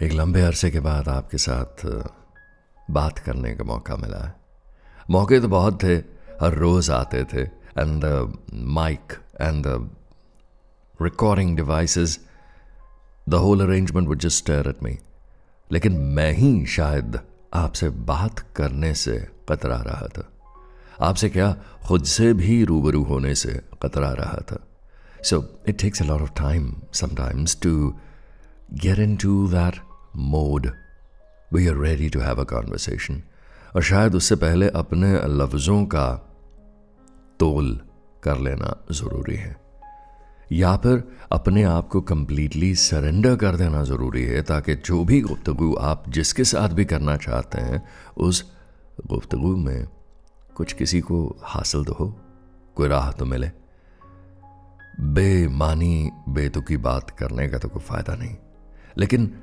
एक लंबे अरसे के बाद आपके साथ बात करने का मौका मिला है। मौके तो बहुत थे, हर रोज़ आते थे and the mike and the recording devices the whole arrangement would just stare at me लेकिन मैं ही शायद आपसे बात करने से कतरा रहा था। आपसे क्या खुद से भी रूबरू होने से कतरा रहा था। So it takes a lot of time sometimes to get into that mode where you're ready to have a conversation. और शायद उससे पहले अपने लफ्ज़ों का तोल कर लेना ज़रूरी है। या फिर अपने आप को कंप्लीटली सरेंडर कर देना ज़रूरी है, ताकि जो भी गुफ्तगु आप जिसके साथ भी करना चाहते हैं, उस गुफ्तगु में कुछ किसी को हासिल तो हो, कोई राह तो मिले। बेमानी बेतुकी बात करने का तो कोई फ़ायदा नहीं। लेकिन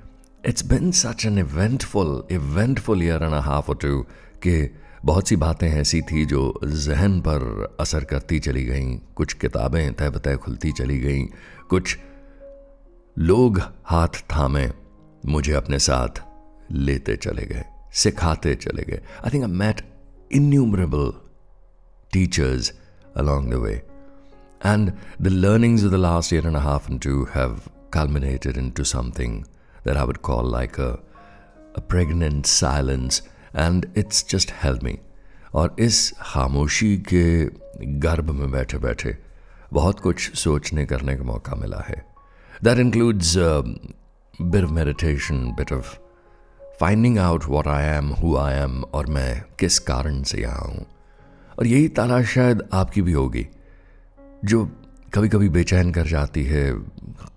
it's been such an eventful eventful year and half और टू कि बहुत सी बातें ऐसी थी जो जहन पर असर करती चली गईं। कुछ किताबें तय बतय खुलती चली गईं। कुछ लोग हाथ थामे, मुझे अपने साथ लेते चले गए, सिखाते चले गए। I think I met innumerable teachers the way. And the learnings of the last year and a half and two have culminated into something that I would call like a, a pregnant silence, and it's just helped me. और इस खामोशी के गर्भ में बैठे बैठे बहुत कुछ सोचने करने का मौका मिला है that includes bit of meditation bit of finding out what I am who I am और मैं किस कारण से यहाँ हूँ और यही तलाश शायद आपकी भी होगी जो कभी कभी बेचैन कर जाती है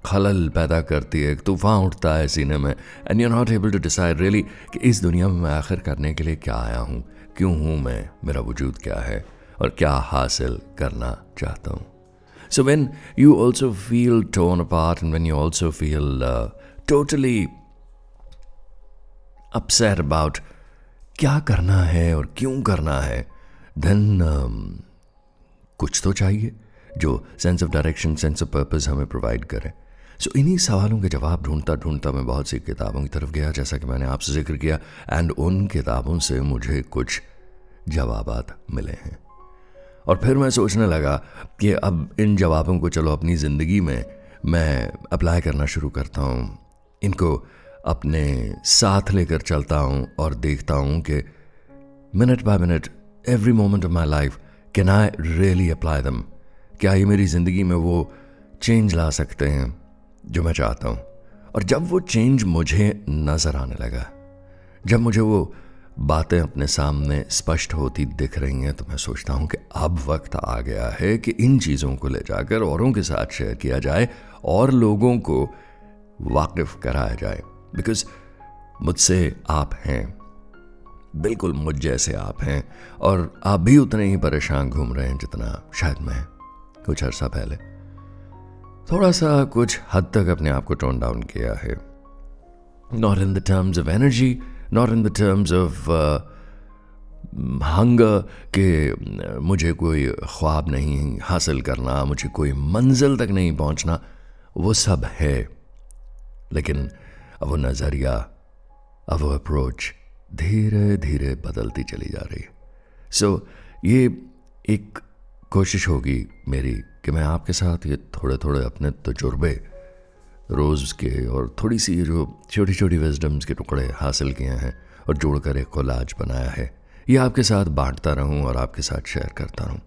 खलल पैदा करती है तूफ़ान उठता है सीने में and you not able to decide really कि इस दुनिया में मैं आखिर करने के लिए क्या आया हूँ क्यों हूँ मैं मेरा वजूद क्या है और क्या हासिल करना चाहता हूँ। So when you also feel torn apart and when you also feel totally upset about क्या करना है और क्यों करना है देन um, कुछ तो चाहिए। जो sense of direction sense of purpose हमें प्रोवाइड करे। सो so, इन्हीं सवालों के जवाब ढूंढता ढूंढता मैं बहुत सी किताबों की तरफ़ गया जैसा कि मैंने आपसे ज़िक्र किया एंड उन किताबों से मुझे कुछ जवाब मिले हैं। और फिर मैं सोचने लगा कि अब इन जवाबों को चलो अपनी ज़िंदगी में मैं अप्लाई करना शुरू करता हूँ। इनको अपने साथ लेकर चलता हूँ और देखता हूँ कि minute by minute every moment of my life can I really apply them क्या ये मेरी ज़िंदगी में वो चेंज ला सकते हैं, जो मैं चाहता हूँ। और जब वो चेंज मुझे नज़र आने लगा, जब मुझे वो बातें अपने सामने स्पष्ट होती दिख रही हैं तो मैं सोचता हूँ कि अब वक्त आ गया है कि इन चीज़ों को ले जाकर औरों के साथ शेयर किया जाए और लोगों को वाकिफ कराया जाए। बिकॉज़ मुझसे आप हैं। बिल्कुल मुझ जैसे आप हैं। और आप भी उतने ही परेशान घूम रहे हैं जितना शायद मैं। कुछ अर्सा पहले। थोड़ा सा कुछ हद तक अपने आप को टोन डाउन किया है। Not in the terms of energy not in the terms of हंग के मुझे कोई ख्वाब नहीं हासिल करना मुझे कोई मंजिल तक नहीं पहुँचना वो सब है। लेकिन अब वो नज़रिया अब वो अप्रोच धीरे धीरे बदलती चली जा रही है। सो so, ये एक कोशिश होगी मेरी कि मैं आपके साथ ये थोड़े थोड़े अपने तजुर्बे, रोज़ के और थोड़ी सी जो छोटी छोटी विजडम्स के टुकड़े हासिल किए हैं और जोड़कर एक कोलाज बनाया है। ये आपके साथ बांटता रहूँ और आपके साथ शेयर करता रहूँ।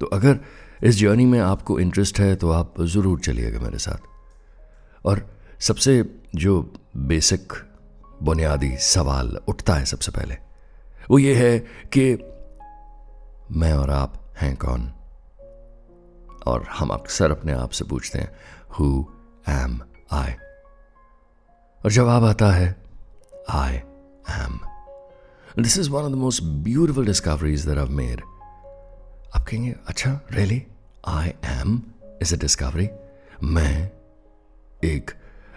तो अगर इस जर्नी में आपको इंटरेस्ट है तो आप ज़रूर चलिएगा मेरे साथ। और सबसे जो बेसिक बुनियादी सवाल उठता है सबसे पहले, वो ये है कि मैं और आप हैं कौन? और हम अक्सर अपने आप से पूछते हैं हु एम आई और जवाब आता है I am this is one of the most beautiful discoveries that I've made आप कहेंगे अच्छा really I am is a discovery मैं एक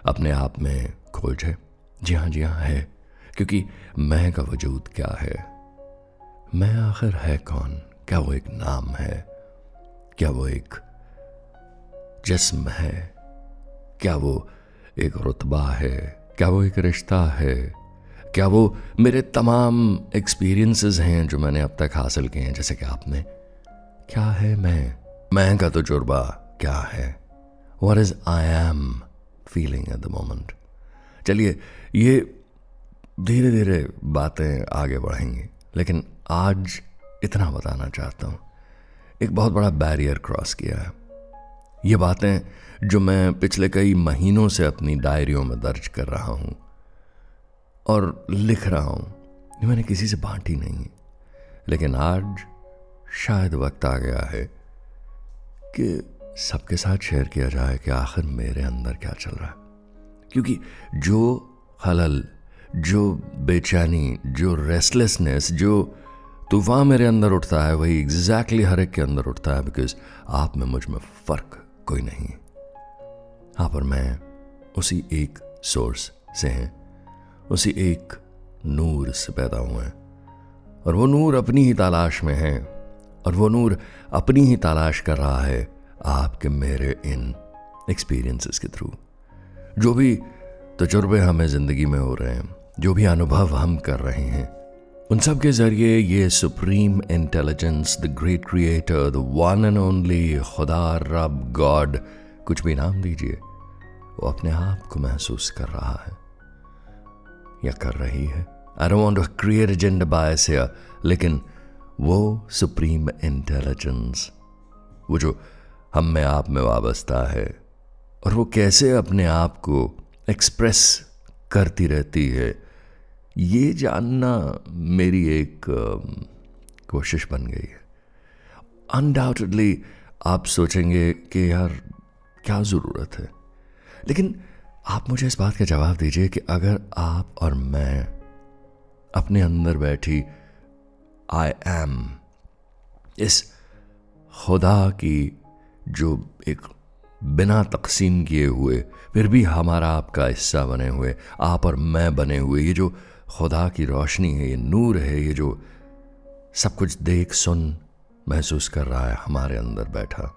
अपने आप में खोज है? जी हाँ जी हाँ है। क्योंकि मैं का वजूद क्या है? मैं आखिर है कौन? क्या वो एक नाम है? क्या वो एक जिस्म है? क्या वो एक रुतबा है? क्या वो एक रिश्ता है? क्या वो मेरे तमाम एक्सपीरियंसेस हैं जो मैंने अब तक हासिल किए हैं? जैसे कि आपने, क्या है मैं? मैं का तजुर्बा क्या है? What is I am feeling at the moment चलिए, ये धीरे धीरे बातें आगे बढ़ेंगी, लेकिन आज इतना बताना चाहता हूँ। एक बहुत बड़ा बैरियर क्रॉस किया है। ये बातें जो मैं पिछले कई महीनों से अपनी डायरियों में दर्ज कर रहा हूँ और लिख रहा हूँ मैंने किसी से बांटी नहीं लेकिन आज शायद वक्त आ गया है कि सबके साथ शेयर किया जाए कि आखिर मेरे अंदर क्या चल रहा है। क्योंकि जो खलल, जो बेचैनी, जो रेस्टलेसनेस जो तूफ़ान मेरे अंदर उठता है, वही एग्जैक्टली हर एक के अंदर उठता है बिकॉज़ आप में, मुझमें फ़र्क कोई नहीं आप और मैं उसी एक सोर्स से हैं, उसी एक नूर से पैदा हुए हैं, और वो नूर अपनी ही तलाश में है, और वो नूर अपनी ही तलाश कर रहा है आपके, मेरे इन एक्सपीरियंसेस के थ्रू जो भी तजुर्बे हमें ज़िंदगी में हो रहे हैं, जो भी अनुभव हम कर रहे हैं उन सब के ज़रिए ये supreme intelligence the great creator the one and only खुदा रब गॉड, कुछ भी नाम दीजिए, वो अपने आप को महसूस कर रहा है या कर रही है। I don't want to create agenda bias लेकिन वो सुप्रीम इंटेलिजेंस वो जो हम में आप में वाबस्ता है, और वो कैसे अपने आप को एक्सप्रेस करती रहती है ये जानना मेरी एक कोशिश बन गई है। अनडाउटेडली आप सोचेंगे कि यार क्या ज़रूरत है। लेकिन आप मुझे इस बात का जवाब दीजिए कि अगर आप और मैं अपने अंदर बैठी आई एम इस खुदा की जो एक बिना तकसीम किए हुए, फिर भी हमारा आपका हिस्सा बने हुए, आप और मैं बने हुए, ये जो खुदा की रोशनी है, ये नूर है, ये जो सब कुछ देख, सुन, महसूस कर रहा है, हमारे अंदर बैठा,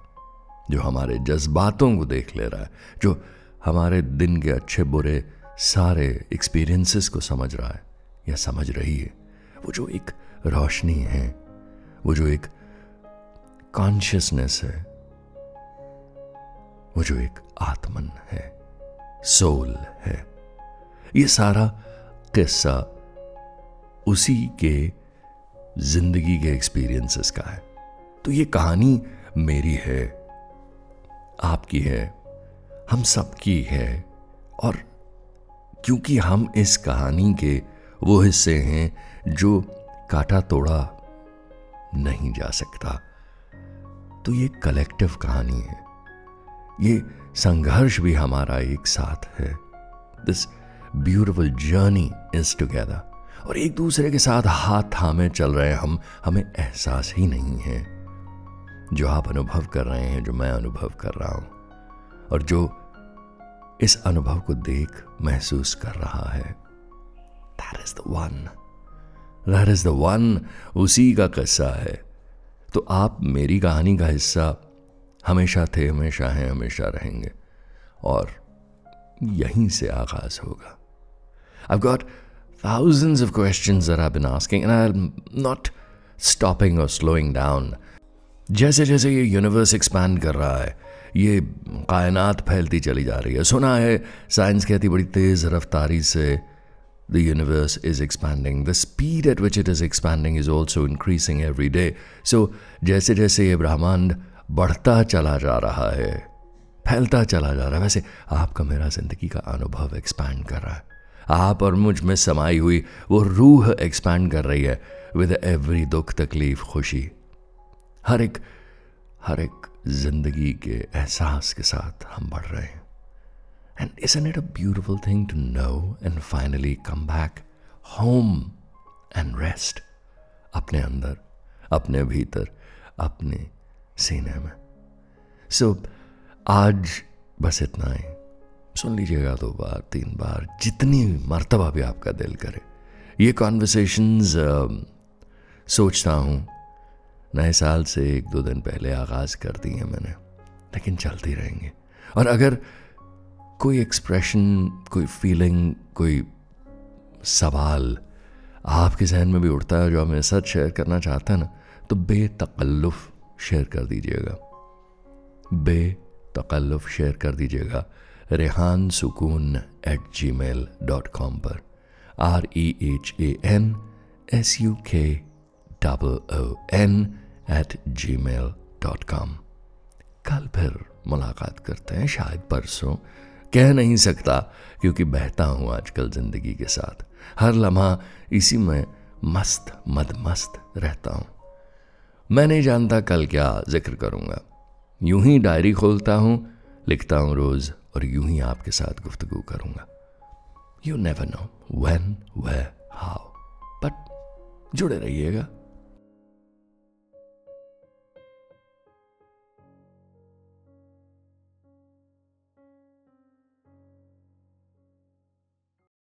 जो हमारे जज्बातों को देख ले रहा है, जो हमारे दिन के अच्छे, बुरे, सारे एक्सपीरियंसेस को समझ रहा है, या समझ रही है, वो जो एक रोशनी है, वो जो एक कॉन्शियसनेस है, वो जो एक आत्मन है सोल है, ये सारा किस्सा उसी के ज़िंदगी के एक्सपीरियंसेस का है। तो ये कहानी मेरी है, आपकी है, हम सबकी है और क्योंकि हम इस कहानी के वो हिस्से हैं जो काटा तोड़ा नहीं जा सकता तो ये कलेक्टिव कहानी है। ये संघर्ष भी हमारा एक साथ है। This beautiful journey is together और एक दूसरे के साथ हाथ थामे चल रहे हम, हमें एहसास ही नहीं है जो आप अनुभव कर रहे हैं, जो मैं अनुभव कर रहा हूँ। और जो इस अनुभव को देख महसूस कर रहा है। That is the one that is the one उसी का किस्सा है। तो आप मेरी कहानी का हिस्सा हमेशा थे, हमेशा हैं, हमेशा रहेंगे। और यहीं से आगाज़ होगा। I've got thousands of questions that I've been asking, and I'm not stopping or slowing down. जैसे जैसे ये यूनिवर्स एक्सपैंड कर रहा है ये कायनात फैलती चली जा रही है सुना है साइंस कहती बड़ी तेज़ रफ्तारी से the universe is expanding. The speed at which it is expanding is also increasing every day. So, जैसे जैसे ये ब्रह्मांड बढ़ता चला जा रहा है फैलता चला जा रहा है वैसे आपका मेरा ज़िंदगी का अनुभव एक्सपैंड कर रहा है आप और मुझमें समाई हुई वो रूह एक्सपैंड कर रही है विद एवरी दुख तकलीफ़ खुशी। हर एक हर एक ज़िंदगी के एहसास के साथ हम बढ़ रहे हैं। And is an it a beautiful thing to know and finally come back home and rest अपने अंदर अपने भीतर अपने सीने में। सो so, आज बस इतना ही। सुन लीजिएगा दो बार, तीन बार, जितनी मरतबा भी आपका दिल करे। ये कॉन्वर्सेशंस सोचता हूँ। नए साल से एक दो दिन पहले आगाज़ कर दी है मैंने, लेकिन चलती रहेंगे। और अगर कोई एक्सप्रेशन कोई फीलिंग कोई सवाल आपके जहन में भी उठता है, जो आप मेरे साथ शेयर करना चाहते हैं ना तो बेतकल्लुफ़ शेयर कर दीजिएगा। बेतकल्लुफ़ शेयर कर दीजिएगा। Rehan Sukoon at gmail dot com पर। R E H A N S U K double O N at gmail dot com कल फिर मुलाकात करते हैं, शायद परसों। कह नहीं सकता, क्योंकि बहता हूँ आजकल ज़िंदगी के साथ। हर लम्हा इसी में मस्त मद मस्त रहता हूँ। मैं नहीं जानता कल क्या ज़िक्र करूँगा। यूँ ही डायरी खोलता हूँ, लिखता हूँ रोज़। और यूँ ही आपके साथ गुफ्तगु करूँगा। You never know when way how but जुड़े रहिएगा।